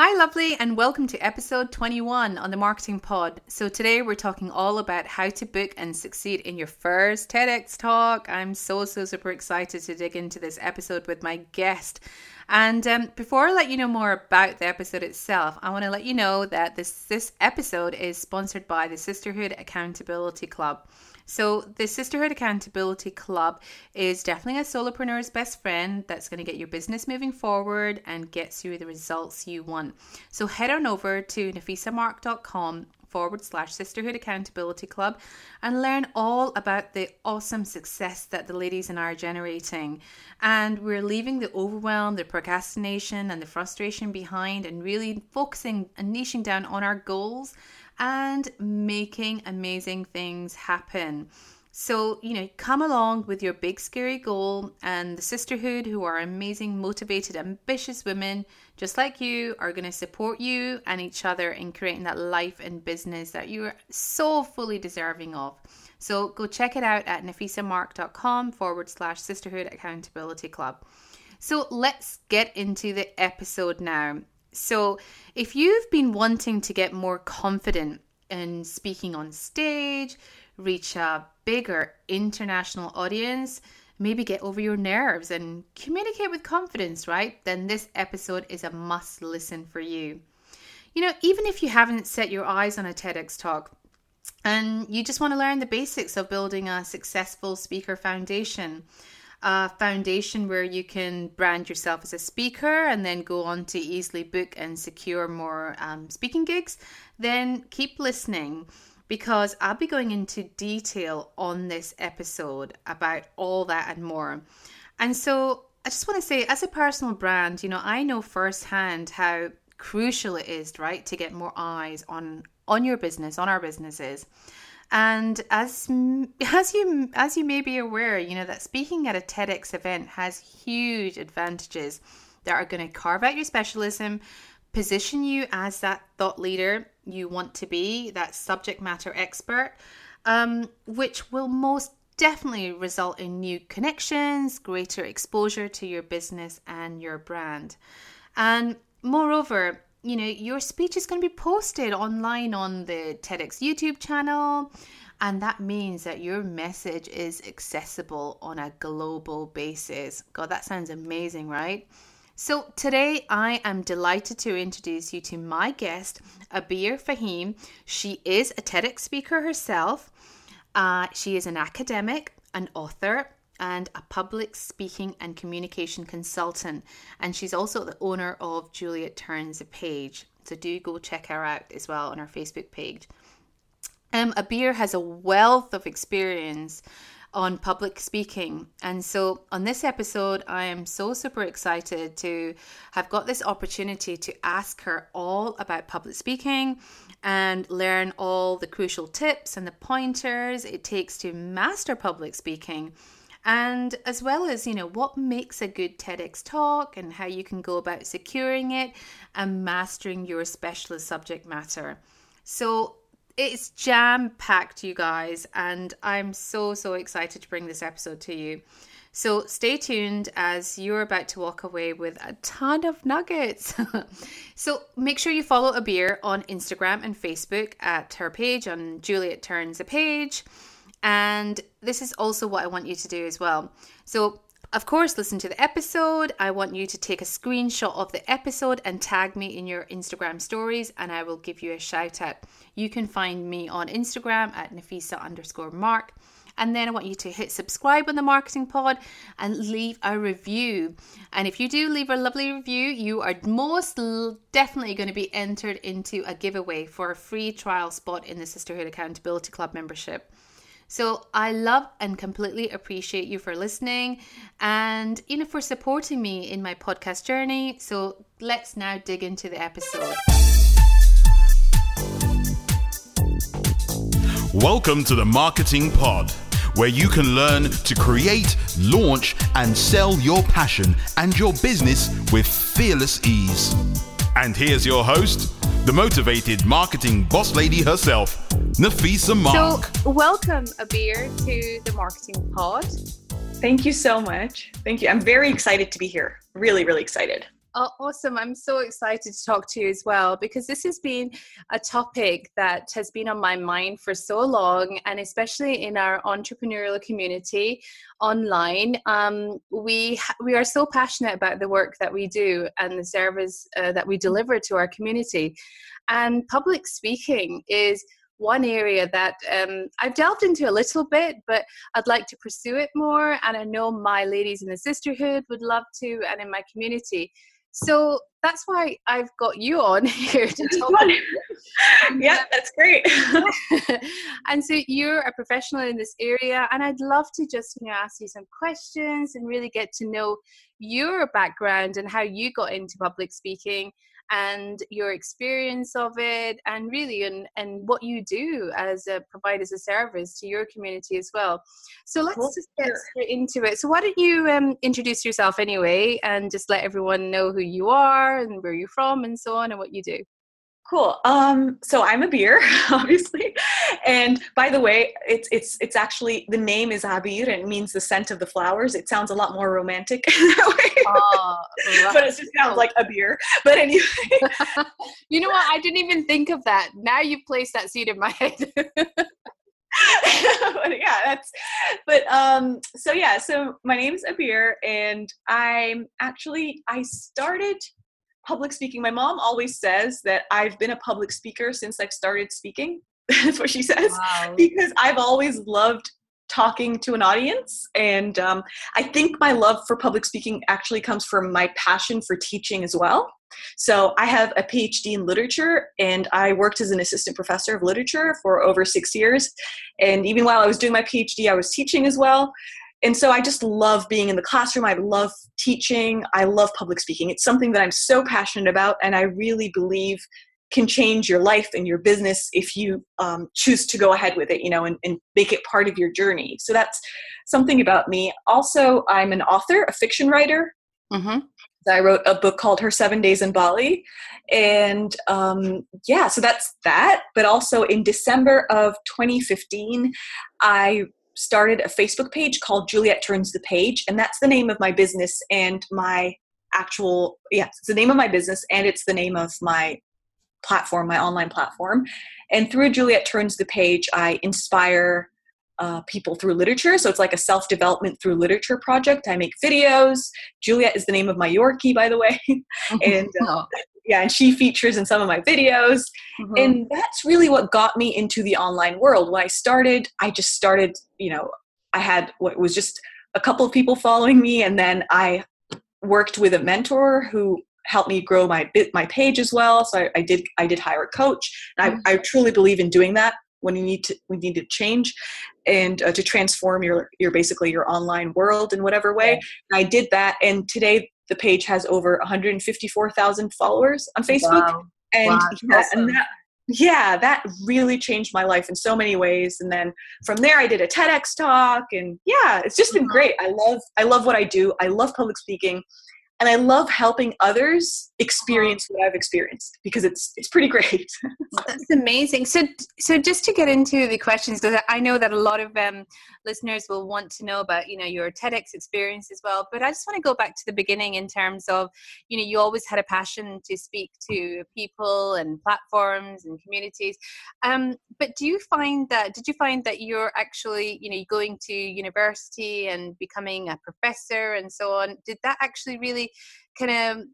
Hi, lovely, and welcome to episode 21 on the Marketing Pod. So, today we're talking all about how to book and succeed in your first TEDx talk. I'm so, so super excited to dig into this episode with my guest. And um, before I let you know more about the episode itself, I want to let you know that this, this episode is sponsored by the Sisterhood Accountability Club. So, the Sisterhood Accountability Club is definitely a solopreneur's best friend that's going to get your business moving forward and gets you the results you want. So, head on over to nafisamark.com forward slash sisterhood accountability club and learn all about the awesome success that the ladies and I are generating. And we're leaving the overwhelm, the procrastination, and the frustration behind and really focusing and niching down on our goals and making amazing things happen. So, you know, come along with your big scary goal, and the sisterhood, who are amazing, motivated, ambitious women just like you, are going to support you and each other in creating that life and business that you are so fully deserving of. So, go check it out at nafisamark.com forward slash sisterhood accountability club. So, let's get into the episode now. So, if you've been wanting to get more confident in speaking on stage, reach a bigger international audience, maybe get over your nerves and communicate with confidence, right? Then this episode is a must listen for you. You know, even if you haven't set your eyes on a TEDx talk and you just want to learn the basics of building a successful speaker foundation, a foundation where you can brand yourself as a speaker and then go on to easily book and secure more um, speaking gigs, then keep listening because I'll be going into detail on this episode about all that and more. And so I just want to say, as a personal brand, you know, I know firsthand how crucial it is, right, to get more eyes on on your business, on our businesses. And as as you as you may be aware, you know that speaking at a TEDx event has huge advantages that are going to carve out your specialism, position you as that thought leader you want to be, that subject matter expert, um, which will most definitely result in new connections, greater exposure to your business and your brand. And moreover, you know, your speech is going to be posted online on the TEDx YouTube channel. And that means that your message is accessible on a global basis. God, that sounds amazing, right? So, today I am delighted to introduce you to my guest, Abir Fahim. She is a TEDx speaker herself. Uh, she is an academic, an author, and a public speaking and communication consultant. And she's also the owner of Juliet Turns a Page. So do go check her out as well on her Facebook page. Um, Abir has a wealth of experience on public speaking. And so on this episode, I am so super excited to have got this opportunity to ask her all about public speaking and learn all the crucial tips and the pointers it takes to master public speaking and as well as you know what makes a good TEDx talk and how you can go about securing it and mastering your specialist subject matter. So it's jam packed, you guys, and I'm so so excited to bring this episode to you. So stay tuned as you're about to walk away with a ton of nuggets. so make sure you follow Abir on Instagram and Facebook at her page on Juliet Turns a Page. And this is also what I want you to do as well. So, of course, listen to the episode. I want you to take a screenshot of the episode and tag me in your Instagram stories, and I will give you a shout out. You can find me on Instagram at Nafisa underscore Mark. And then I want you to hit subscribe on the Marketing Pod and leave a review. And if you do leave a lovely review, you are most definitely going to be entered into a giveaway for a free trial spot in the Sisterhood Accountability Club membership. So I love and completely appreciate you for listening and you know for supporting me in my podcast journey. So let's now dig into the episode. Welcome to the Marketing Pod, where you can learn to create, launch, and sell your passion and your business with fearless ease. And here's your host, the motivated marketing boss lady herself, Nafisa Mark. So, welcome, Abir, to the Marketing Pod. Thank you so much. Thank you. I'm very excited to be here. Really, really excited. Oh, awesome. I'm so excited to talk to you as well because this has been a topic that has been on my mind for so long, and especially in our entrepreneurial community online. Um, we, we are so passionate about the work that we do and the service uh, that we deliver to our community. And public speaking is one area that um, I've delved into a little bit, but I'd like to pursue it more. And I know my ladies in the sisterhood would love to, and in my community. So that's why I've got you on here to talk. yeah, that's great. and so you're a professional in this area, and I'd love to just you know ask you some questions and really get to know your background and how you got into public speaking and your experience of it and really and, and what you do as a provider as a service to your community as well. So let's cool. just get straight into it. So why don't you um, introduce yourself anyway and just let everyone know who you are and where you're from and so on and what you do Cool. Um, so I'm Abir, obviously, and by the way, it's it's it's actually the name is Abir and it means the scent of the flowers. It sounds a lot more romantic that way, oh, but it just sounds like a beer. But anyway, you know what? I didn't even think of that. Now you've placed that seed in my head. but yeah, that's. But um, so yeah, so my name's Abir, and I'm actually I started public speaking. My mom always says that I've been a public speaker since I've started speaking. That's what she says. Wow. Because I've always loved talking to an audience. And um, I think my love for public speaking actually comes from my passion for teaching as well. So I have a PhD in literature, and I worked as an assistant professor of literature for over six years. And even while I was doing my PhD, I was teaching as well and so I just love being in the classroom. I love teaching. I love public speaking. It's something that I'm so passionate about, and I really believe can change your life and your business if you um, choose to go ahead with it, you know, and, and make it part of your journey. So that's something about me. Also, I'm an author, a fiction writer. Mm-hmm. I wrote a book called Her Seven Days in Bali. And um, yeah, so that's that. But also in December of 2015, I started a Facebook page called Juliet Turns the Page, and that's the name of my business and my actual yeah, it's the name of my business and it's the name of my platform, my online platform. And through Juliet Turns the Page, I inspire uh, people through literature. So it's like a self development through literature project. I make videos. Juliet is the name of my Yorkie, by the way. and uh, yeah, and she features in some of my videos. Mm-hmm. And that's really what got me into the online world. When I started, I just started, you know, I had what was just a couple of people following me, and then I worked with a mentor who helped me grow my my page as well. So I, I did I did hire a coach, and mm-hmm. I, I truly believe in doing that when you need to we need to change and uh, to transform your your basically your online world in whatever way. And I did that, and today the page has over 154,000 followers on Facebook. Wow. And, wow, yeah, awesome. and that, yeah, that really changed my life in so many ways. And then from there, I did a TEDx talk, and yeah, it's just been mm-hmm. great. I love, I love what I do. I love public speaking, and I love helping others experience what I've experienced because it's it's pretty great. That's amazing. So so just to get into the questions, because I know that a lot of um, listeners will want to know about you know your TEDx experience as well. But I just want to go back to the beginning in terms of you know you always had a passion to speak to people and platforms and communities. Um, but do you find that did you find that you're actually you know going to university and becoming a professor and so on? Did that actually really kind of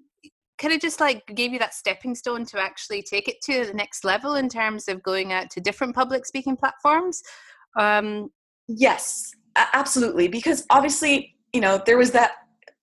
kind of just like gave you that stepping stone to actually take it to the next level in terms of going out to different public speaking platforms um yes absolutely because obviously you know there was that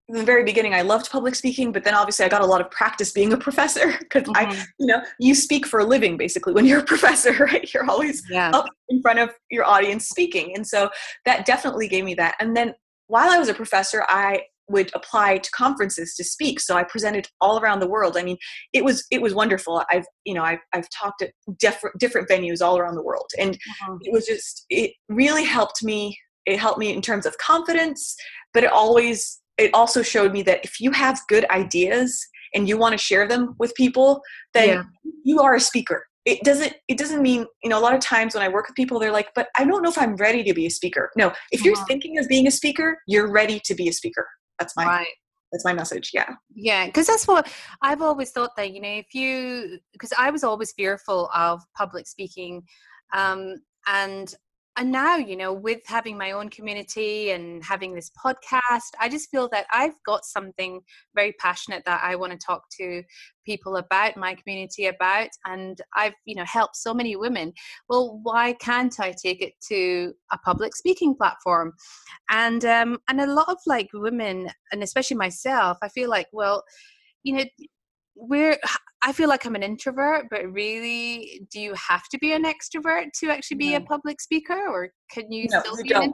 in the very beginning i loved public speaking but then obviously i got a lot of practice being a professor because mm-hmm. i you know you speak for a living basically when you're a professor right you're always yeah. up in front of your audience speaking and so that definitely gave me that and then while i was a professor i would apply to conferences to speak. So i presented all around the world. I mean it was it was wonderful. I've you know i've, I've talked at different different venues all around the world. And mm-hmm. it was just it really helped me it helped me in terms of confidence but it always it also showed me that if you have good ideas and you want to share them with people then yeah. you are a speaker. It doesn't it doesn't mean you know a lot of times when i work with people they're like but i don't know if i'm ready to be a speaker. No if you're mm-hmm. thinking of being a speaker you're ready to be a speaker that's my right. that's my message yeah yeah because that's what i've always thought that you know if you because i was always fearful of public speaking um and and now you know with having my own community and having this podcast i just feel that i've got something very passionate that i want to talk to people about my community about and i've you know helped so many women. Well why can't i take it to a public speaking platform? And um and a lot of like women and especially myself i feel like well you know we're I feel like I'm an introvert, but really, do you have to be an extrovert to actually be no. a public speaker, or can you no, still you be don't. an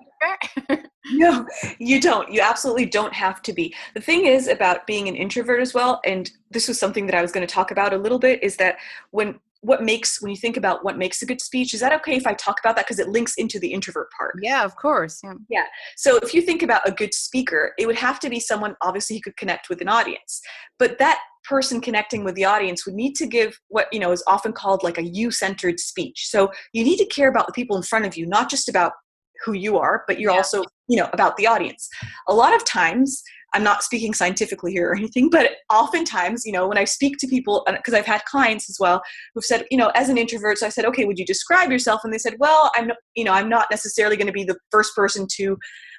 introvert? no, you don't. You absolutely don't have to be. The thing is about being an introvert as well, and this was something that I was going to talk about a little bit, is that when what makes when you think about what makes a good speech is that okay if i talk about that? Because it links into the introvert part. Yeah of course yeah. yeah. So if you think about a good speaker it would have to be someone obviously who could connect with an audience. But that person connecting with the audience would need to give what you know is often called like a you-centered speech. So you need to care about the people in front of you not just about who you are but you're yeah. also you know about the audience. A lot of times i'm not speaking scientifically here or anything but oftentimes you know when i speak to people because i've had clients as well who've said you know as an introvert so i said okay would you describe yourself? And they said well i'm you know i'm not necessarily going to be the first person to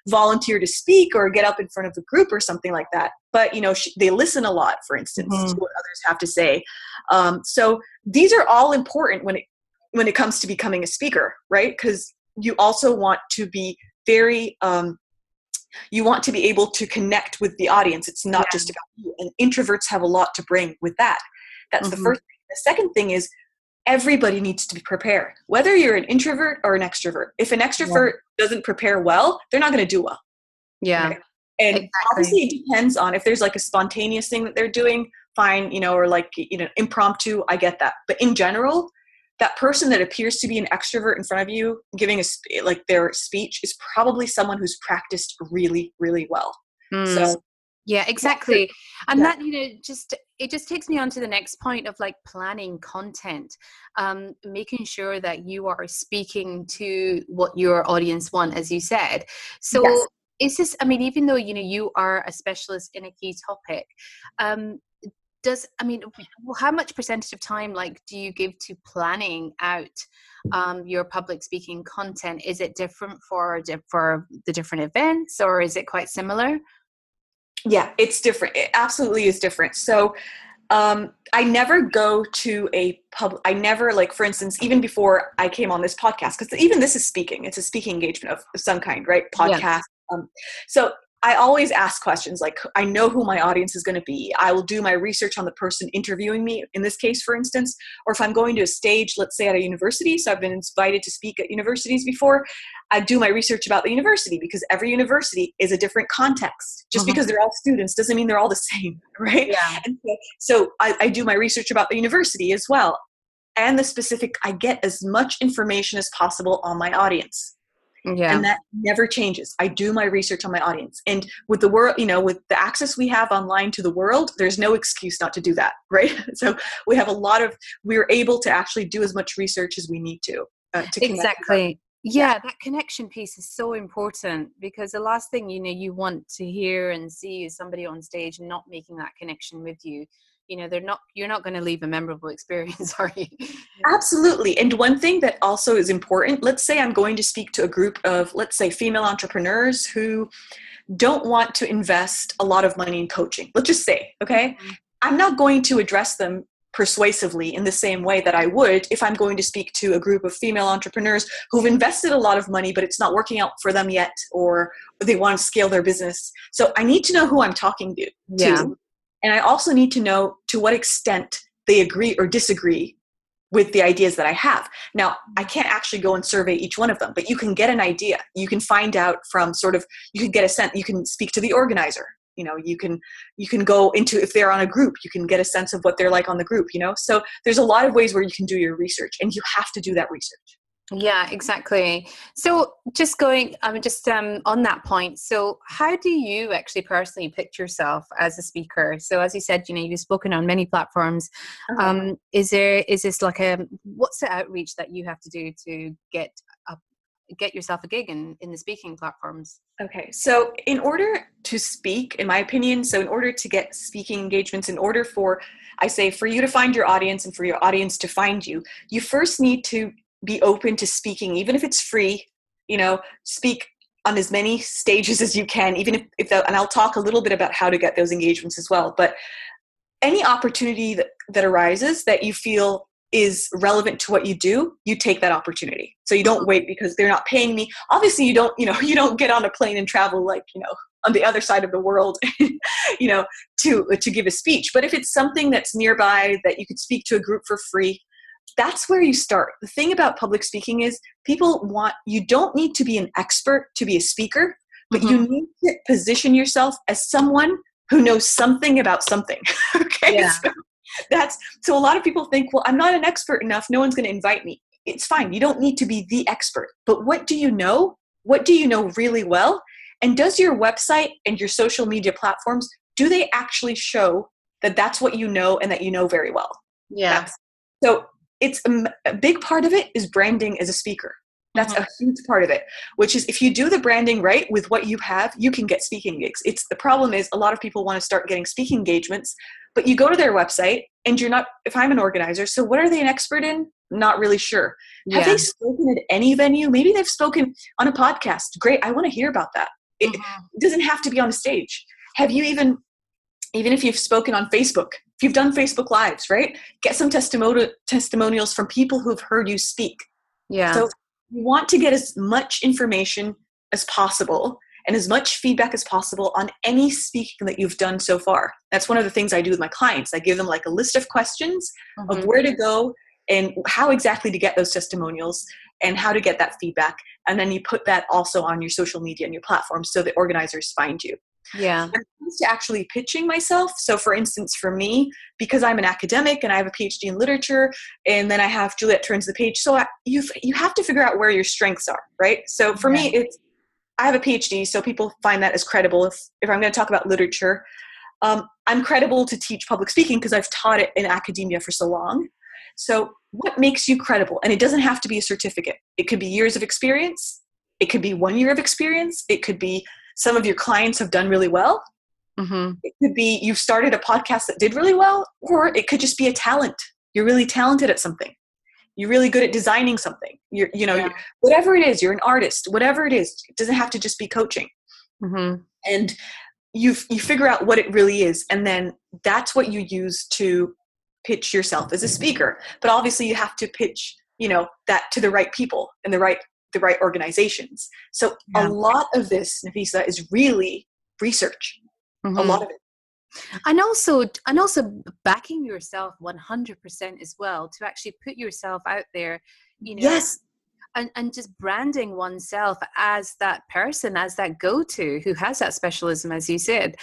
volunteer to speak or get up in front of a group or something like that. But you know she, they listen a lot for instance mm-hmm. to what others have to say. Um, so these are all important when it when it comes to becoming a speaker right? Because you also want to be very um, you want to be able to connect with the audience it's not yeah. just about you and introverts have a lot to bring with that that's mm-hmm. the first thing the second thing is everybody needs to be prepared whether you're an introvert or an extrovert if an extrovert yeah. doesn't prepare well they're not going to do well yeah right? and exactly. obviously it depends on if there's like a spontaneous thing that they're doing fine you know or like you know impromptu i get that but in general that person that appears to be an extrovert in front of you giving a like their speech is probably someone who's practiced really really well mm. so yeah exactly and yeah. that you know just it just takes me on to the next point of like planning content um making sure that you are speaking to what your audience want as you said so yes. is this i mean even though you know you are a specialist in a key topic um does i mean how much percentage of time like do you give to planning out um, your public speaking content is it different for for the different events or is it quite similar yeah it's different it absolutely is different so um, I never go to a pub. I never like, for instance, even before I came on this podcast, because even this is speaking. It's a speaking engagement of some kind, right? Podcast. Yeah. Um, so I always ask questions like, I know who my audience is going to be. I will do my research on the person interviewing me, in this case, for instance. Or if I'm going to a stage, let's say at a university, so I've been invited to speak at universities before, I do my research about the university because every university is a different context. Just uh-huh. because they're all students doesn't mean they're all the same, right? Yeah. And so, so I, I do my research about the university as well. And the specific, I get as much information as possible on my audience yeah. and that never changes. I do my research on my audience. And with the world you know with the access we have online to the world there's no excuse not to do that right? So we have a lot of we're able to actually do as much research as we need to uh, to exactly. Yeah, yeah, that connection piece is so important because the last thing you know you want to hear and see is somebody on stage not making that connection with you you know they're not you're not going to leave a memorable experience are you absolutely and one thing that also is important let's say i'm going to speak to a group of let's say female entrepreneurs who don't want to invest a lot of money in coaching let's just say okay mm-hmm. i'm not going to address them persuasively in the same way that I would if I'm going to speak to a group of female entrepreneurs who've invested a lot of money, but it's not working out for them yet, or they want to scale their business. So I need to know who I'm talking to. Yeah. And I also need to know to what extent they agree or disagree with the ideas that I have. Now, I can't actually go and survey each one of them, but you can get an idea. You can find out from sort of you can get a sense, you can speak to the organizer. You know, you can you can go into if they're on a group, you can get a sense of what they're like on the group, you know? So there's a lot of ways where you can do your research and you have to do that research. Yeah, exactly. So just going, I mean, just um, on that point. So, how do you actually personally picture yourself as a speaker? So, as you said, you know, you've spoken on many platforms. Uh-huh. Um, is there is this like a what's the outreach that you have to do to get up, get yourself a gig in in the speaking platforms okay so in order to speak in my opinion so in order to get speaking engagements in order for i say for you to find your audience and for your audience to find you you first need to be open to speaking even if it's free you know speak on as many stages as you can even if, if and i'll talk a little bit about how to get those engagements as well but any opportunity that, that arises that you feel is relevant to what you do you take that opportunity. So you don't wait because they're not paying me. Obviously you don't you know you don't get on a plane and travel like you know on the other side of the world you know to to give a speech. But if it's something that's nearby that you could speak to a group for free that's where you start. The thing about public speaking is people want you don't need to be an expert to be a speaker but mm-hmm. you need to position yourself as someone who knows something about something okay? Yeah. so, that's so a lot of people think well i'm not an expert enough. No one's going to invite me. It's fine. You don't need to be the expert but what do you know? What do you know really well? And does your website and your social media platforms do they actually show that that's what you know and that you know very well? Yeah. That's, so it's a, a, big part of it is branding as a speaker that's mm-hmm. a huge part of it which is if you do the branding right with what you have you can get speaking gigs it's the problem is a lot of people want to start getting speaking engagements but you go to their website and you're not, if I'm an organizer, so what are they an expert in? Not really sure. Yeah. Have they spoken at any venue? Maybe they've spoken on a podcast. Great. I want to hear about that. It mm-hmm. doesn't have to be on a stage. Have you even, even if you've spoken on Facebook, if you've done Facebook Lives, right? Get some testimonial testimonials from people who've heard you speak. Yeah. So you want to get as much information as possible and as much feedback as possible on any speaking that you've done so far. That's one of the things I do with my clients. I give them like a list of questions mm-hmm. of where to go and how exactly to get those testimonials and how to get that feedback. And then you put that also on your social media and your platforms so the organizers find you. Yeah. to actually pitching myself. So, for instance, for me, because I'm an academic and I have a PhD in literature, and then I have Juliet turns the page. So you you have to figure out where your strengths are, right? So for me, it's I have a PhD, so people find that as credible. If, if I'm going to talk about literature, um, I'm credible to teach public speaking because I've taught it in academia for so long. So, what makes you credible? And it doesn't have to be a certificate, it could be years of experience, it could be one year of experience, it could be some of your clients have done really well. Mm-hmm. It could be you've started a podcast that did really well, or it could just be a talent. You're really talented at something you're really good at designing something you're you know yeah. whatever it is you're an artist whatever it is it doesn't have to just be coaching mm-hmm. and you you figure out what it really is and then that's what you use to pitch yourself as a speaker but obviously you have to pitch you know that to the right people and the right the right organizations. So yeah. a lot of this nafisa is really research. Mm-hmm. a lot of it. And also and also backing yourself 100% as well to actually put yourself out there you know yes. and, and just branding oneself as that person as that go-to who has that specialism as you said.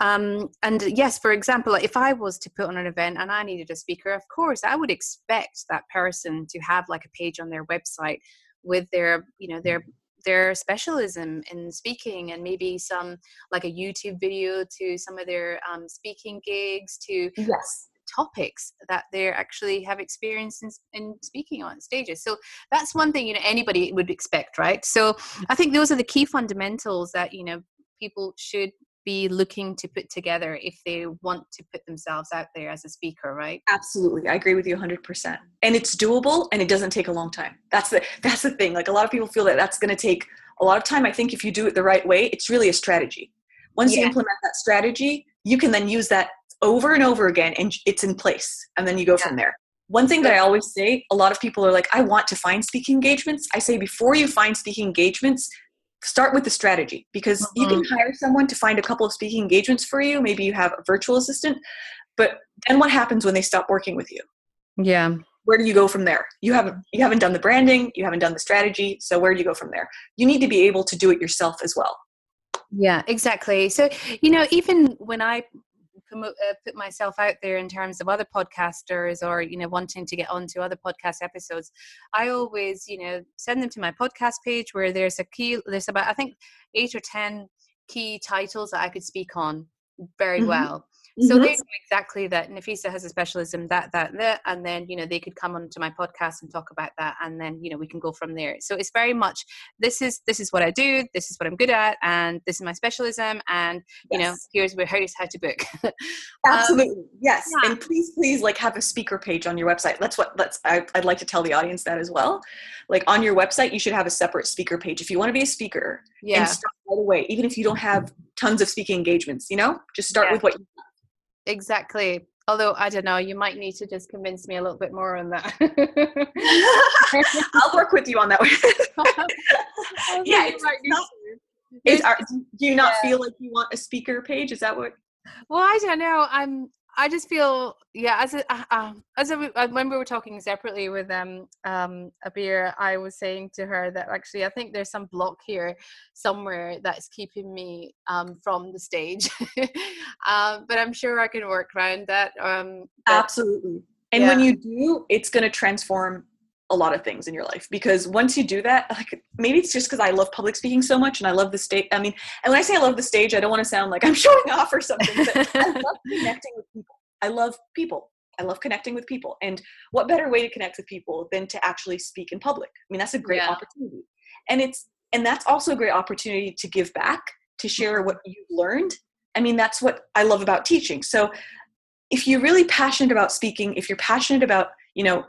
Um, and yes for example if i was to put on an event and i needed a speaker of course i would expect that person to have like a page on their website with their you know their their specialism in speaking and maybe some like a youtube video to some of their um, speaking gigs to yes. topics that they actually have experience in, in, speaking on stages. So that's one thing you know anybody would expect right? So i think those are the key fundamentals that you know people should be looking to put together if they want to put themselves out there as a speaker right? Absolutely i agree with you 100% and it's doable and it doesn't take a long time. That's the that's the thing like a lot of people feel that that's going to take a lot of time. I think if you do it the right way it's really a strategy. Once yeah. you implement that strategy you can then use that over and over again and it's in place and then you go yeah. from there. One thing that i always say a lot of people are like i want to find speaking engagements. I say before you find speaking engagements start with the strategy because mm-hmm. you can mm-hmm. hire someone to find a couple of speaking engagements for you. Maybe you have a virtual assistant but then what happens when they stop working with you? Yeah. Where do you go from there? You haven't you haven't done the branding you haven't done the strategy so where do you go from there? You need to be able to do it yourself as well. Yeah exactly. So you know even when i promote, uh, put myself out there in terms of other podcasters or you know wanting to get onto other podcast episodes i always you know send them to my podcast page where there's a key there's about i think eight or ten key titles that i could speak on very mm-hmm. well So they know exactly that Nafisa has a specialism, that, that, that, and then, you know, they could come onto my podcast and talk about that. And then, you know, we can go from there. So it's very much, this is, this is what I do. This is what I'm good at. And this is my specialism. And, you yes. know, here's where, here's how to book. Absolutely. Um, yes. Yeah. And please, please like have a speaker page on your website. That's what, let's, I, I'd like to tell the audience that as well. Like on your website, you should have a separate speaker page. If you want to be a speaker yeah. and start right away, even if you don't have tons of speaking engagements, you know, just start yeah. with what you exactly although i don't know you might need to just convince me a little bit more on that. I'll work with you on that one. Yeah it's not, it's, are, do you not yeah. feel like you want a speaker page? Is that what well i don't know i'm I just feel yeah as a uh, um, as a uh, when we were talking separately with um um Abir I was saying to her that actually I think there's some block here somewhere that's keeping me um from the stage um but I'm sure I can work around that um but, absolutely and yeah. when you do it's going to transform a lot of things in your life because once you do that like maybe it's just because i love public speaking so much and i love the stage i mean and when i say i love the stage i don't want to sound like i'm showing off or something but i love connecting with people. I love people. I love connecting with people. And what better way to connect with people than to actually speak in public? I mean that's a great yeah. opportunity. And it's and that's also a great opportunity to give back to share what you've learned. I mean that's what i love about teaching. So if you're really passionate about speaking if you're passionate about you know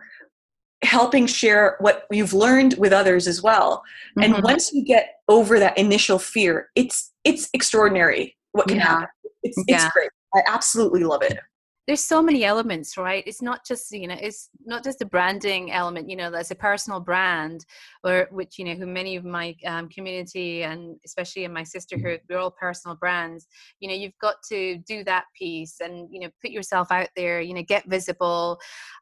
helping share what you've learned with others as well mm-hmm. and once you get over that initial fear it's it's extraordinary what can yeah. happen it's, yeah. it's great i absolutely love it there's so many elements right it's not just you know it's not just the branding element you know there's a personal brand or which you know who many of my um, community and especially in my sisterhood we're all personal brands you know you've got to do that piece and you know put yourself out there you know get visible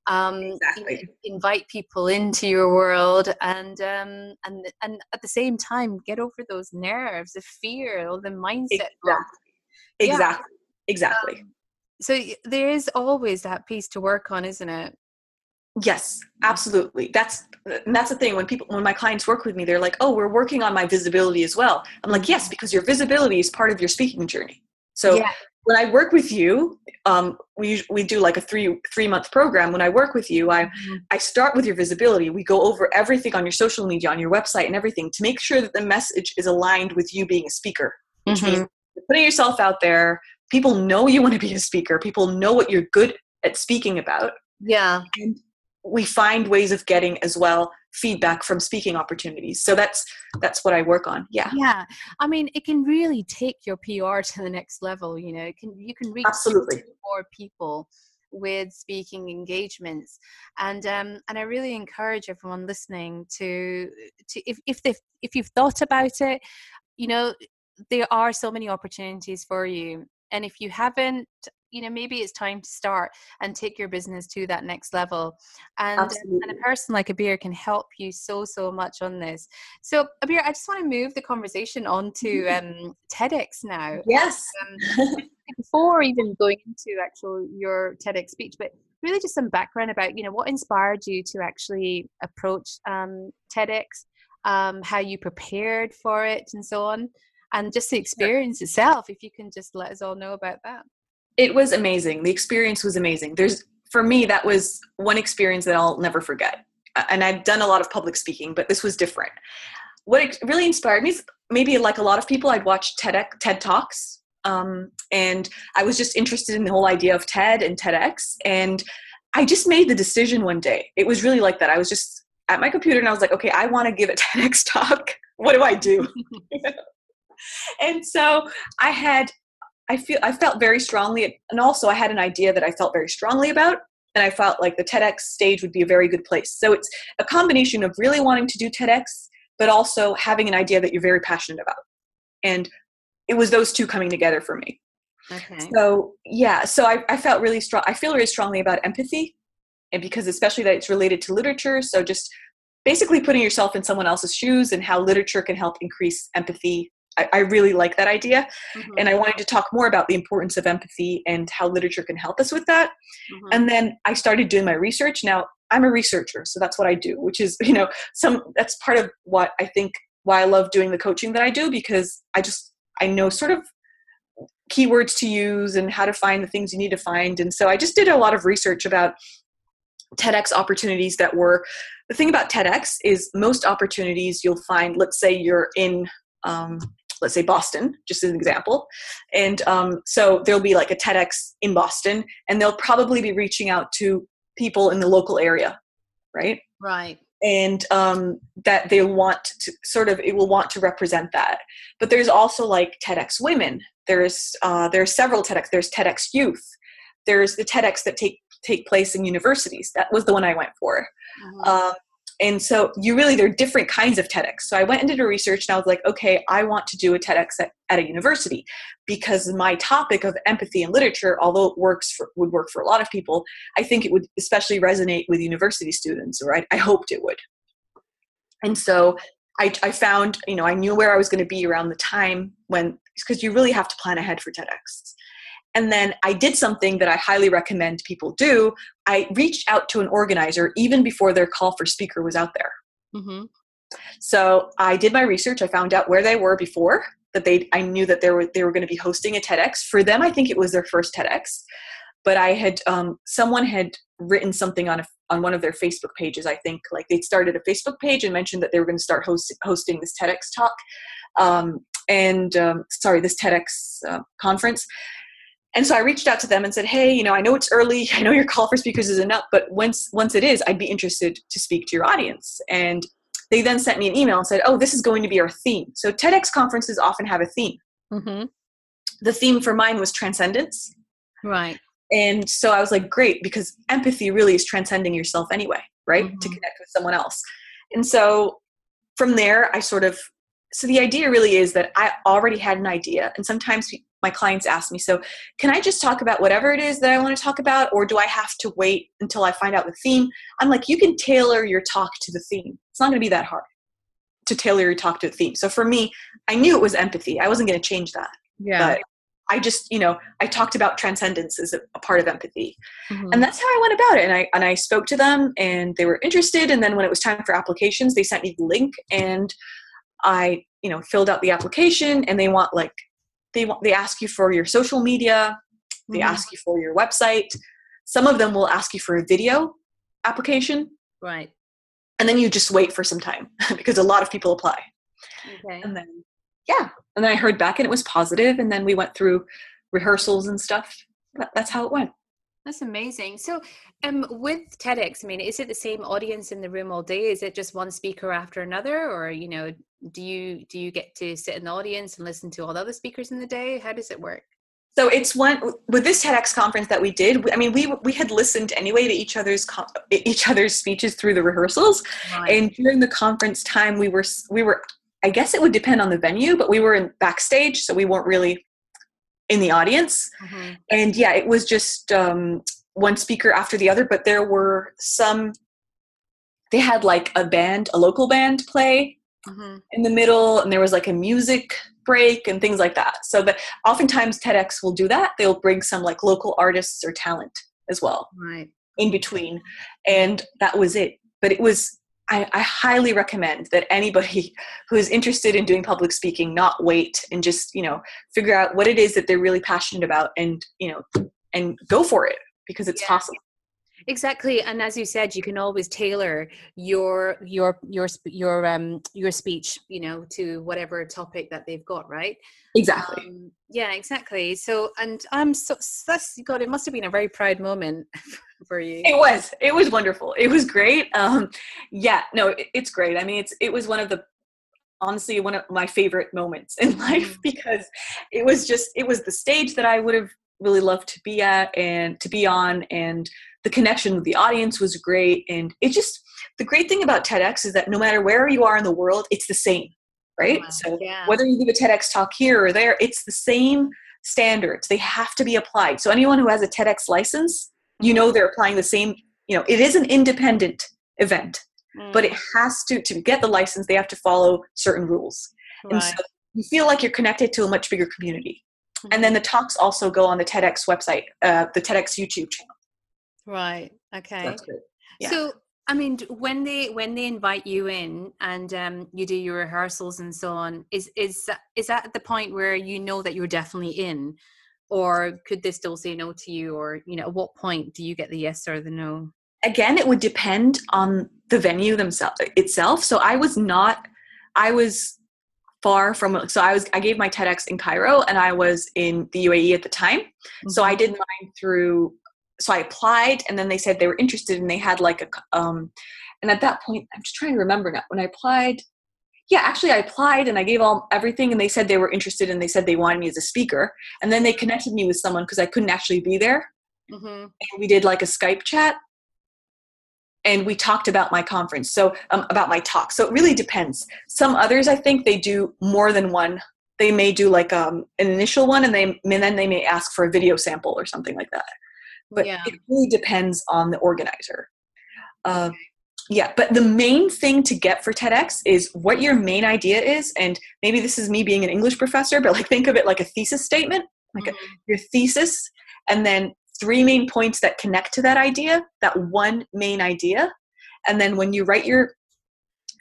um, exactly. you know, invite people into your world and um, and and at the same time get over those nerves the fear or the mindset exactly exactly, yeah. exactly. Um, so there is always that piece to work on isn't it yes absolutely that's that's the thing when people when my clients work with me they're like oh we're working on my visibility as well i'm like yes because your visibility is part of your speaking journey so yeah. when i work with you um, we we do like a three three month program when i work with you i mm-hmm. i start with your visibility we go over everything on your social media on your website and everything to make sure that the message is aligned with you being a speaker which mm-hmm. means putting yourself out there people know you want to be a speaker. People know what you're good at speaking about. Yeah. And we find ways of getting as well feedback from speaking opportunities. So that's that's what i work on. Yeah. Yeah. I mean it can really take your pr to the next level you know. It can you can reach absolutely. more people with speaking engagements. And um and i really encourage everyone listening to to if if they if you've thought about it you know there are so many opportunities for you and if you haven't you know maybe it's time to start and take your business to that next level. And, and a person like abir can help you so so much on this. So abir i just want to move the conversation on to um, tedx now. Yes. Um, before even going into actual your tedx speech but really just some background about you know what inspired you to actually approach um, tedx um, how you prepared for it and so on and just the experience itself if you can just let us all know about that. It was amazing. The experience was amazing. There's for me that was one experience that i'll never forget and i've done a lot of public speaking but this was different. What really inspired me is maybe like a lot of people i'd watch ted, TED talks um, and i was just interested in the whole idea of ted and tedx and i just made the decision one day. It was really like that. I was just at my computer and i was like okay i want to give a tedx talk. What do i do and so I had, I feel, I felt very strongly, and also I had an idea that I felt very strongly about, and I felt like the TEDx stage would be a very good place. So it's a combination of really wanting to do TEDx, but also having an idea that you're very passionate about. And it was those two coming together for me. Okay. So yeah, so I, I felt really strong. I feel really strongly about empathy, and because especially that it's related to literature. So just basically putting yourself in someone else's shoes and how literature can help increase empathy I, I really like that idea. Mm-hmm. And I wanted to talk more about the importance of empathy and how literature can help us with that. Mm-hmm. And then I started doing my research. Now, I'm a researcher, so that's what I do, which is, you know, some that's part of what I think why I love doing the coaching that I do because I just I know sort of keywords to use and how to find the things you need to find. And so I just did a lot of research about TEDx opportunities that were the thing about TEDx is most opportunities you'll find, let's say you're in, um, let's say Boston, just as an example. And um, so there'll be like a TEDx in Boston, and they'll probably be reaching out to people in the local area, right? Right. And um, that they want to sort of, it will want to represent that. But there's also like TEDx Women. There's uh, there's several TEDx. There's TEDx Youth. There's the TEDx that take take place in universities. That was the one I went for. Mm-hmm. Um, and so you really there are different kinds of TEDx. So I went and did a research and I was like, okay, I want to do a TEDx at, at a university because my topic of empathy and literature, although it works for, would work for a lot of people, I think it would especially resonate with university students, or I, I hoped it would. And so I, I found, you know, I knew where I was going to be around the time when, because you really have to plan ahead for TEDx. And then I did something that I highly recommend people do. I reached out to an organizer even before their call for speaker was out there. Mm-hmm. So I did my research. I found out where they were before that they. I knew that they were they were going to be hosting a TEDx. For them, I think it was their first TEDx. But I had um, someone had written something on a, on one of their Facebook pages. I think like they'd started a Facebook page and mentioned that they were going to start host, hosting this TEDx talk. Um, and um, sorry, this TEDx uh, conference and so I reached out to them and said, "Hey, you know, I know it's early. I know your call for speakers isn't up, but once once it is, I'd be interested to speak to your audience." And they then sent me an email and said, "Oh, this is going to be our theme." So TEDx conferences often have a theme. Mm-hmm. The theme for mine was transcendence. Right. And so I was like, "Great," because empathy really is transcending yourself anyway, right? Mm-hmm. To connect with someone else. And so from there, I sort of so the idea really is that I already had an idea, and sometimes my clients ask me, so can I just talk about whatever it is that I want to talk about, or do I have to wait until I find out the theme? I'm like, you can tailor your talk to the theme. It's not going to be that hard to tailor your talk to the theme. So for me, I knew it was empathy. I wasn't going to change that. Yeah. But I just, you know, I talked about transcendence as a, a part of empathy. Mm-hmm. And that's how I went about it. And I and I spoke to them and they were interested. And then when it was time for applications, they sent me the link and I, you know, filled out the application and they want like they want they ask you for your social media they mm-hmm. ask you for your website. Some of them will ask you for a video application. Right. And then you just wait for some time because a lot of people apply. Okay. and then yeah. And then i heard back and it was positive. And then we went through rehearsals and stuff. That's how it went that's amazing. So, um, with TEDx, I mean, is it the same audience in the room all day? Is it just one speaker after another, or you know, do you do you get to sit in the audience and listen to all the other speakers in the day? How does it work? So it's one with this TEDx conference that we did. I mean, we we had listened anyway to each other's each other's speeches through the rehearsals, right. and during the conference time, we were we were. I guess it would depend on the venue, but we were in backstage, so we weren't really in the audience. Mm-hmm. And yeah, it was just um, one speaker after the other, but there were some, they had like a band, a local band play mm-hmm. in the middle, and there was like a music break and things like that. So that oftentimes TEDx will do that. They'll bring some like local artists or talent as well. Right. In between. And that was it. But it was I, I, highly recommend that anybody who is interested in doing public speaking not wait and just you know figure out what it is that they're really passionate about and you know and go for it because it's yeah. possible exactly and as you said you can always tailor your your your your um your speech you know to whatever topic that they've got right? Exactly. Um, yeah exactly. So and i'm so that's god it must have been a very proud moment for you. It was it was wonderful. It was great. Um yeah no it, it's great. I mean it's it was one of the honestly one of my favorite moments in life mm. because it was just it was the stage that i would have really loved to be at and to be on and the connection with the audience was great and it just the great thing about tedx is that no matter where you are in the world it's the same right wow, so yeah. whether you give a tedx talk here or there it's the same standards they have to be applied so anyone who has a tedx license you know they're applying the same you know it is an independent event mm. but it has to to get the license they have to follow certain rules right. and so you feel like you're connected to a much bigger community mm-hmm. and then the talks also go on the tedx website uh, the tedx youtube channel right okay. So, yeah. so I mean, when they when they invite you in and um, you do your rehearsals and so on, is is is that the point where you know that you're definitely in, or could they still say no to you? Or you know at what point do you get the yes or the no? Again it would depend on the venue themselves itself. So i was not i was far from so i was i gave my tedx in cairo and i was in the uae at the time. Mm-hmm. so i did mine through so i applied and then they said they were interested and they had like a um and at that point i'm just trying to remember now when i applied yeah actually i applied and i gave all everything and they said they were interested and they said they wanted me as a speaker and then they connected me with someone because i couldn't actually be there. Mm-hmm. and we did like a skype chat and we talked about my conference so um, about my talk so it really depends. Some others i think they do more than one they may do like um, an initial one and they and then they may ask for a video sample or something like that but yeah. it really depends on the organizer uh, yeah but the main thing to get for tedx is what your main idea is and maybe this is me being an english professor but like think of it like a thesis statement like mm-hmm. a, your thesis and then three main points that connect to that idea, that one main idea. And then when you write your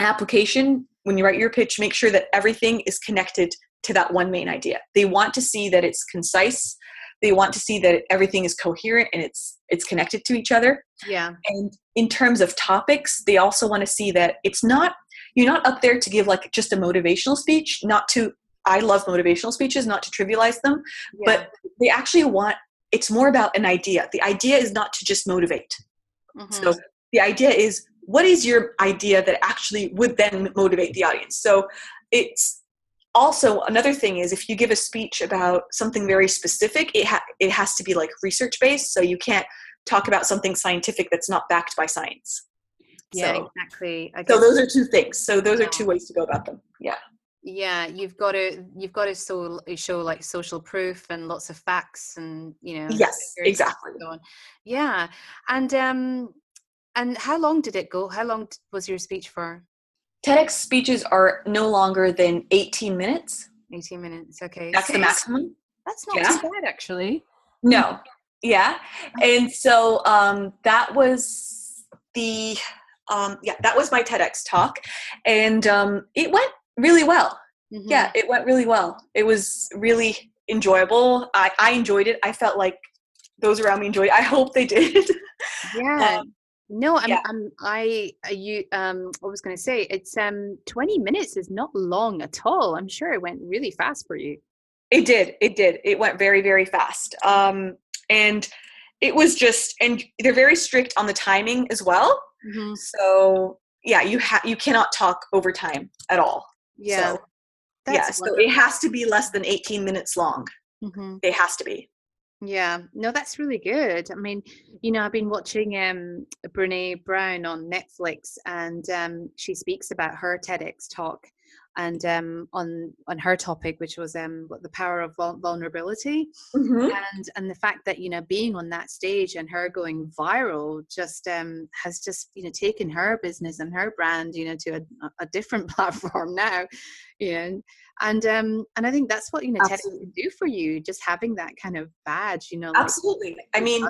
application, when you write your pitch, make sure that everything is connected to that one main idea. They want to see that it's concise. They want to see that everything is coherent and it's it's connected to each other. Yeah. And in terms of topics, they also want to see that it's not you're not up there to give like just a motivational speech, not to I love motivational speeches, not to trivialize them, yeah. but they actually want it's more about an idea. The idea is not to just motivate. Mm-hmm. So the idea is what is your idea that actually would then motivate the audience? So it's also another thing is if you give a speech about something very specific, it ha- it has to be like research based. So you can't talk about something scientific that's not backed by science. Yeah, so, exactly. So those are two things. So those are two ways to go about them. Yeah yeah you've got to you've got to show, show like social proof and lots of facts and you know yes exactly and yeah and um and how long did it go how long was your speech for tedx speeches are no longer than 18 minutes 18 minutes okay that's the maximum that's not yeah. too bad actually no yeah and so um that was the um yeah that was my tedx talk and um it went really well. Mm-hmm. Yeah, it went really well. It was really enjoyable. I, I enjoyed it. I felt like those around me enjoyed it. I hope they did. Yeah. um, no, I'm, yeah. I'm, I, you, um, I was going to say it's, um, 20 minutes is not long at all. I'm sure it went really fast for you. It did. It did. It went very, very fast. Um, and it was just, and they're very strict on the timing as well. Mm-hmm. So yeah, you have, you cannot talk over time at all. Yeah. So, yeah. So it has to be less than 18 minutes long. Mm-hmm. It has to be. Yeah, no, that's really good. I mean, you know, I've been watching um Brene Brown on Netflix, and um, she speaks about her TEDx talk, and um, on on her topic, which was um, the power of vulnerability, mm-hmm. and and the fact that you know being on that stage and her going viral just um, has just you know taken her business and her brand you know to a, a different platform now, you know, and um and I think that's what you know TEDx can do for you, just having that kind of badge, you know. Like, Absolutely, I mean.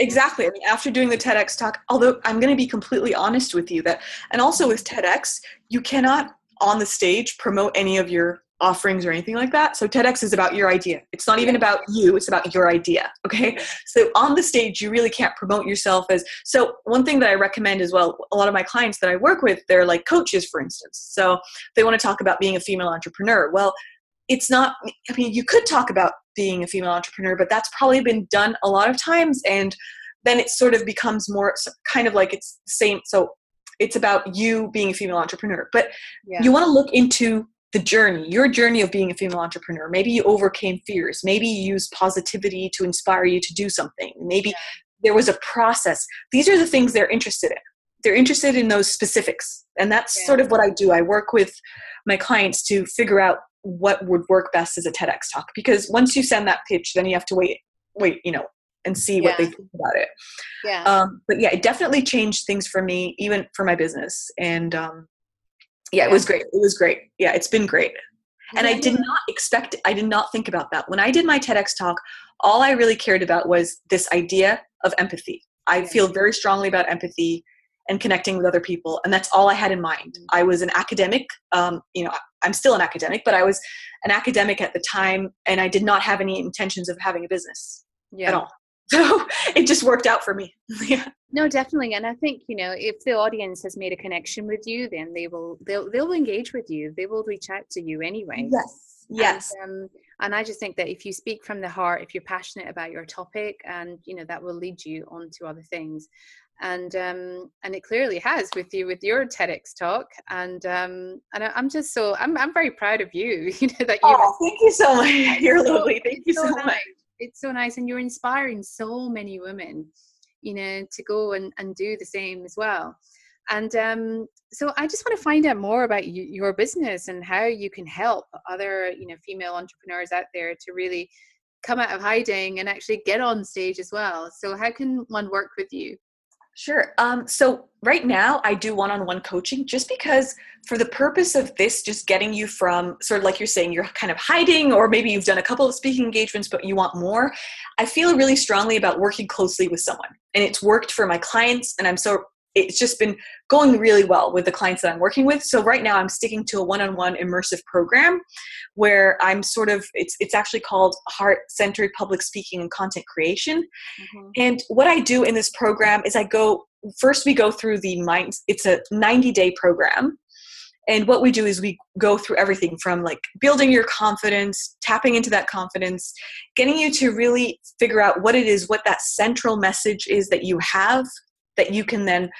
Exactly. I mean, after doing the TEDx talk, although I'm going to be completely honest with you that, and also with TEDx, you cannot on the stage promote any of your offerings or anything like that. So TEDx is about your idea. It's not even about you, it's about your idea. Okay. So on the stage, you really can't promote yourself as. So, one thing that I recommend as well, a lot of my clients that I work with, they're like coaches, for instance. So they want to talk about being a female entrepreneur. Well, it's not, I mean, you could talk about being a female entrepreneur, but that's probably been done a lot of times. And then it sort of becomes more kind of like it's the same. So it's about you being a female entrepreneur. But yeah. you want to look into the journey your journey of being a female entrepreneur. Maybe you overcame fears. Maybe you used positivity to inspire you to do something. Maybe yeah. there was a process. These are the things they're interested in. They're interested in those specifics. And that's yeah. sort of what i do. I work with my clients to figure out what would work best as a tedx talk. Because once you send that pitch then you have to wait wait you know and see yeah. what they think about it. Yeah. Um, but yeah, it definitely changed things for me, even for my business. And um, yeah, it was great. It was great. Yeah, it's been great. And I did not expect, I did not think about that. When I did my TEDx talk, all I really cared about was this idea of empathy. I feel very strongly about empathy. and connecting with other people and that's all i had in mind Mm-hmm. i was an academic um, you know i'm still an academic but i was an academic at the time and i did not have any intentions of having a business yeah at all so it just worked out for me yeah No, definitely, and I think you know if the audience has made a connection with you, then they will they'll they'll engage with you. They will reach out to you anyway. yes yes And, um, and I just think that if you speak from the heart, if you're passionate about your topic, and you know that will lead you on to other things, and um, and it clearly has with you with your TEDx talk, and um, and I- I'm just so I'm I'm very proud of you. You know that you. oh thank you so much you're lovely thank you it's so nice. much It's so nice, and you're inspiring so many women, you know, to go and, and do the same as well. And um, so I just want to find out more about you, your business and how you can help other, you know, female entrepreneurs out there to really come out of hiding and actually get on stage as well. So how can one work with you? Sure. Um, so right now I do one-on-one coaching just because for the purpose of this, just getting you from sort of like you're saying, you're kind of hiding, or maybe you've done a couple of speaking engagements, but you want more. I feel really strongly about working closely with someone. And it's worked for my clients, and I'm so it's just been going really well with the clients that I'm working with. So right now I'm sticking to a one-on-one immersive program where I'm sort of it's it's actually called heart-centered public speaking and content creation. Mm-hmm. And what I do in this program is I go first we go through the mind it's a 90 day program and what we do is we go through everything from like building your confidence tapping into that confidence getting you to really figure out what it is what that central message is that you have that you can then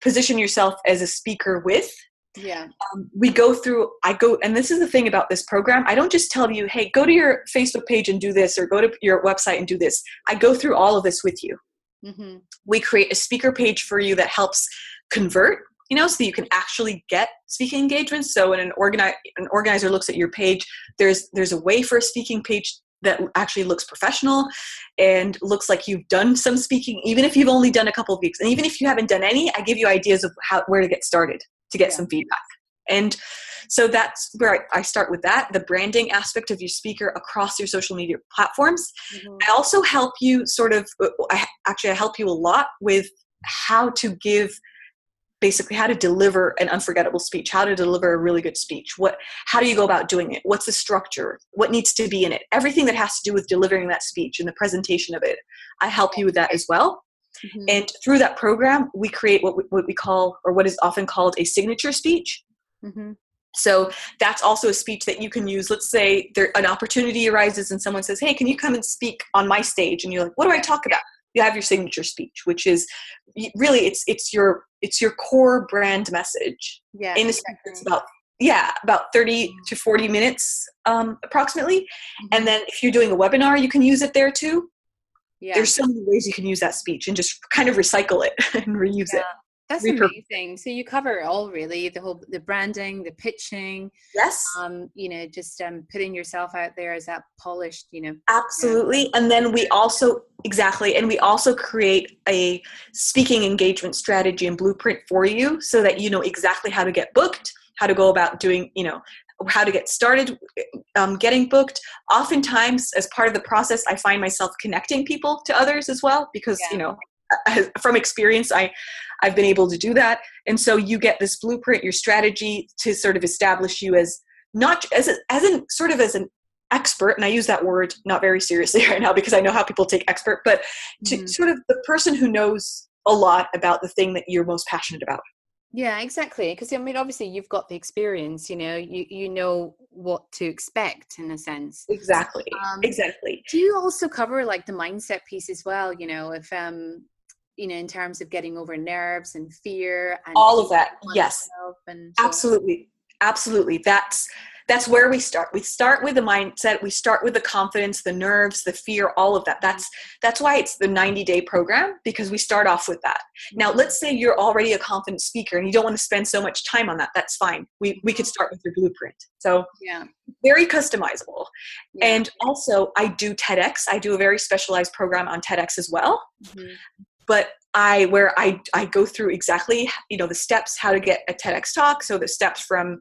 position yourself as a speaker with. Yeah. um, we go through i go and this is the thing about this program i don't just tell you hey go to your facebook page and do this or go to your website and do this. I go through all of this with you. Hmm we create a speaker page for you that helps convert you know so that you can actually get speaking engagements. So when an, organi- an organizer looks at your page there's there's a way for a speaking page that actually looks professional and looks like you've done some speaking even if you've only done a couple of weeks. And even if you haven't done any i give you ideas of how where to get started to get Yeah. some feedback. And so that's where I, I start with that the branding aspect of your speaker across your social media platforms. Hmm I also help you sort of, I, actually, I help you a lot with how to give basically how to deliver an unforgettable speech how to deliver a really good speech. What how do you go about doing it? What's the structure? What needs to be in it? Everything that has to do with delivering that speech and the presentation of it i help you with that as well. Hmm and through that program we create what we, what we call or what is often called a signature speech. Hmm so that's also a speech that you can use. Let's say there an opportunity arises and someone says, "Hey, can you come and speak on my stage?" And you're like, "What do I talk about?" You have your signature speech, which is really it's it's your it's your core brand message. Yeah. In a speech, exactly. it's about yeah about 30 to 40 minutes um, approximately. Mhm. And then if you're doing a webinar, you can use it there too. yeah. There's so many ways you can use that speech and just kind of recycle it and reuse it. That's amazing. So you cover it all really the whole the branding, the pitching, Yes. um, you know, just um putting yourself out there as that polished, you know. Absolutely. And then we also, exactly, and we also create a speaking engagement strategy and blueprint for you so that you know exactly how to get booked, how to go about doing, you know, how to get started um, getting booked. Oftentimes, as part of the process, I find myself connecting people to others as well because, Yeah. you know, from experience, I, I've been able to do that. And so you get this blueprint, your strategy to sort of establish you as not as a, as an sort of as an expert and i use that word not very seriously right now because i know how people take expert but to Mhm. sort of the person who knows a lot about the thing that you're most passionate about Yeah, exactly. Because I mean, obviously, you've got the experience. You know, you you know what to expect in a sense. exactly Um, exactly Do you also cover like the mindset piece as well? You know, if um, you know, in terms of getting over nerves and fear and all of that yes. and so absolutely absolutely. That's that's where we start. We start with the mindset we start with the confidence the nerves the fear all of that. That's that's why it's the 90 day program because we start off with that. Now let's say you're already a confident speaker and you don't want to spend so much time on that that's fine. We we could start with your blueprint. So Yeah. very customizable. Yeah. and also i do tedx. I do a very specialized program on tedx as well. Mhm. But I where I I go through exactly you know the steps how to get a TEDx talk. So the steps from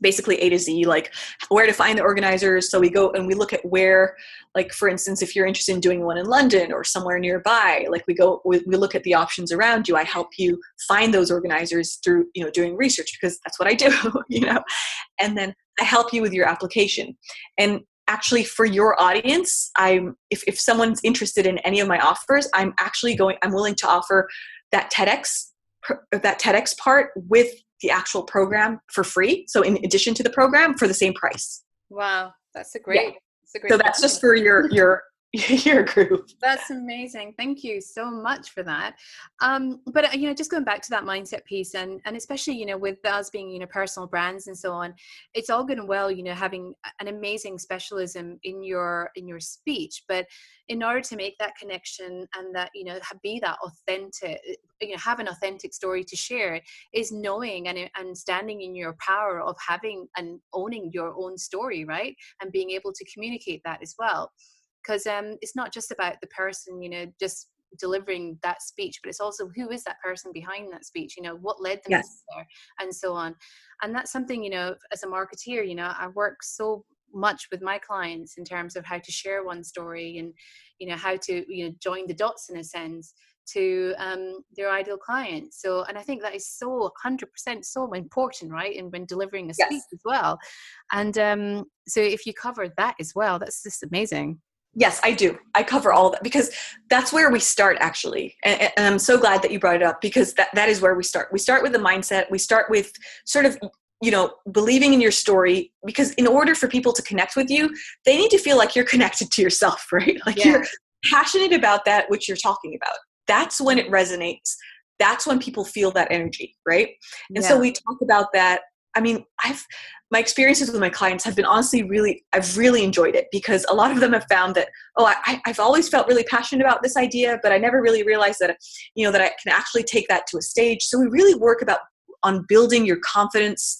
basically A to Z, like where to find the organizers. So we go and we look at where, like for instance, if you're interested in doing one in London or somewhere nearby, like we go, we, we look at the options around you. I help you find those organizers through, you know, doing research because that's what I do, you know, and then I help you with your application. And actually for your audience, I'm, if, if someone's interested in any of my offers, I'm actually going, I'm willing to offer that TEDx, that TEDx part with the actual program for free. So in addition to the program for the same price. Wow, that's a great. Yeah. That's a great so that's just for your your your group. That's amazing. Thank you so much for that. Um, but uh, you know, just going back to that mindset piece, and and especially you know, with us being you know personal brands and so on, it's all good and well, you know, having an amazing specialism in your in your speech, but in order to make that connection and that you know be that authentic, you know, have an authentic story to share, is knowing and and standing in your power of having and owning your own story, right, and being able to communicate that as well because um, it's not just about the person, you know, just delivering that speech, but it's also who is that person behind that speech, you know, what led them yes. there, and so on. And that's something, you know, as a marketeer, you know, I work so much with my clients in terms of how to share one story and, you know, how to, you know, join the dots in a sense to um, their ideal client. So, and I think that is so 100% so important, right? And when delivering a speech yes. as well. And um, so if you cover that as well, that's just amazing. Yes, I do. I cover all of that because that's where we start actually. And, and, I'm so glad that you brought it up because that, that is where we start. We start with the mindset. We start with sort of, you know, believing in your story because in order for people to connect with you, they need to feel like you're connected to yourself, right? Like yeah. you're passionate about that which you're talking about. That's when it resonates. That's when people feel that energy, right? And yeah. so we talk about that I mean, I've my experiences with my clients have been honestly really I've really enjoyed it because a lot of them have found that oh I, I've always felt really passionate about this idea, but I never really realized that you know that I can actually take that to a stage. So we really work about on building your confidence,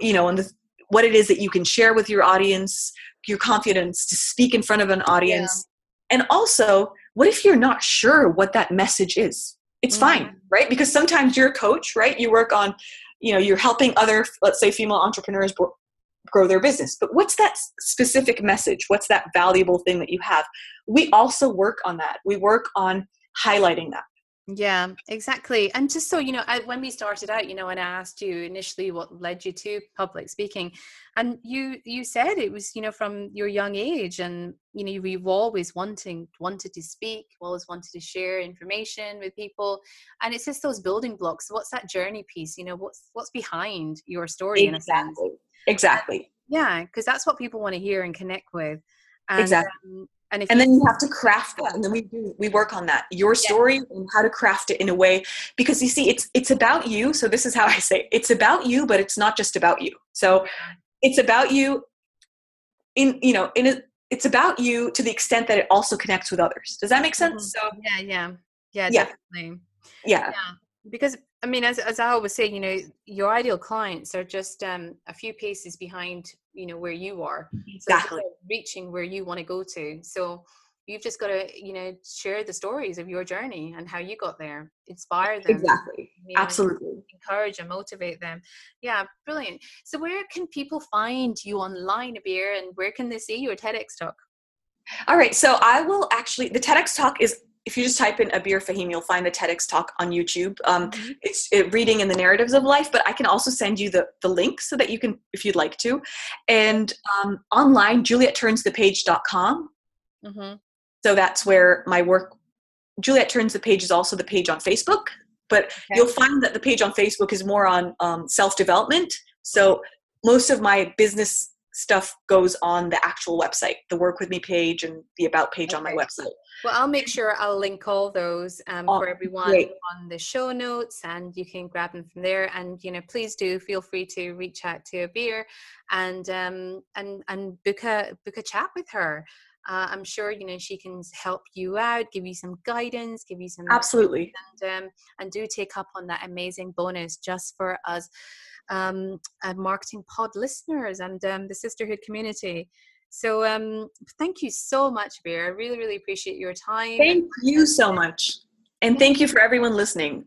you know, and what it is that you can share with your audience, your confidence to speak in front of an audience, yeah. and also what if you're not sure what that message is? It's mm-hmm. fine, right? Because sometimes you're a coach, right? You work on you know you're helping other let's say female entrepreneurs grow their business. But what's that specific message? What's that valuable thing that you have? We also work on that. We work on highlighting that yeah, exactly. And just so you know, I, when we started out, you know, and I asked you initially what led you to public speaking, and you you said it was you know from your young age, and you know you've always wanting wanted to speak, always wanted to share information with people, and it's just those building blocks. What's that journey piece? You know, what's what's behind your story exactly. in a sense? Exactly. Yeah, because that's what people want to hear and connect with. And, exactly. Um, and, and then you have to craft that and then we do we work on that your story yeah. and how to craft it in a way because you see it's it's about you so this is how i say it. it's about you but it's not just about you so it's about you in you know in a, it's about you to the extent that it also connects with others does that make sense mm-hmm. so yeah yeah yeah definitely yeah, yeah. because I mean, as, as I always say, you know, your ideal clients are just um, a few paces behind, you know, where you are. Exactly. So reaching where you want to go to. So you've just got to, you know, share the stories of your journey and how you got there. Inspire them. Exactly. You know, Absolutely. Encourage and motivate them. Yeah, brilliant. So where can people find you online, Abir, and where can they see your TEDx talk? All right. So I will actually, the TEDx talk is if you just type in Abir Fahim, you'll find the TEDx talk on YouTube. Um, mm-hmm. It's it, reading in the narratives of life, but I can also send you the, the link so that you can, if you'd like to. And um, online, julietturnsthepage.com. Mm-hmm. So that's where my work, Juliet Turns the Page is also the page on Facebook, but okay. you'll find that the page on Facebook is more on um, self development. So most of my business stuff goes on the actual website, the work with me page and the about page okay. on my website. Well, I'll make sure I'll link all those um, oh, for everyone great. on the show notes, and you can grab them from there. And you know, please do feel free to reach out to Abir and um, and and book a book a chat with her. Uh, I'm sure you know she can help you out, give you some guidance, give you some absolutely, and um, and do take up on that amazing bonus just for us um, marketing pod listeners and um, the sisterhood community. So um, thank you so much, Abir. I really, really appreciate your time. Thank you so much. And thank you for everyone listening.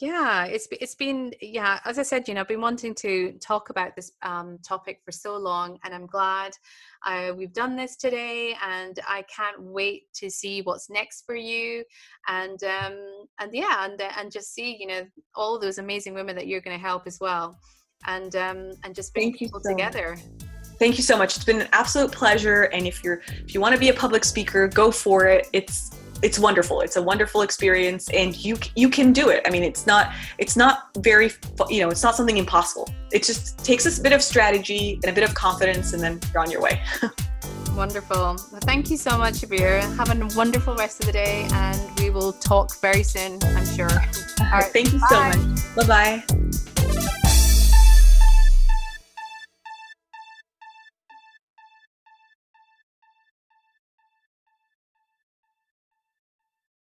Yeah it's it's been yeah as i said you know i've been wanting to talk about this um, topic for so long and i'm glad uh, we've done this today and i can't wait to see what's next for you and um and yeah and and just see you know all those amazing women that you're going to help as well and um and just bring people so together. Thank you so much. It's been an absolute pleasure and if you're if you want to be a public speaker go for it. It's it's wonderful. It's a wonderful experience and you you can do it. I mean it's not it's not very you know it's not something impossible. It just takes a bit of strategy and a bit of confidence and then you're on your way. Wonderful. Well, thank you so much abir have a wonderful rest of the day and we will talk very soon i'm sure. All right. Thank you bye. so much. Bye bye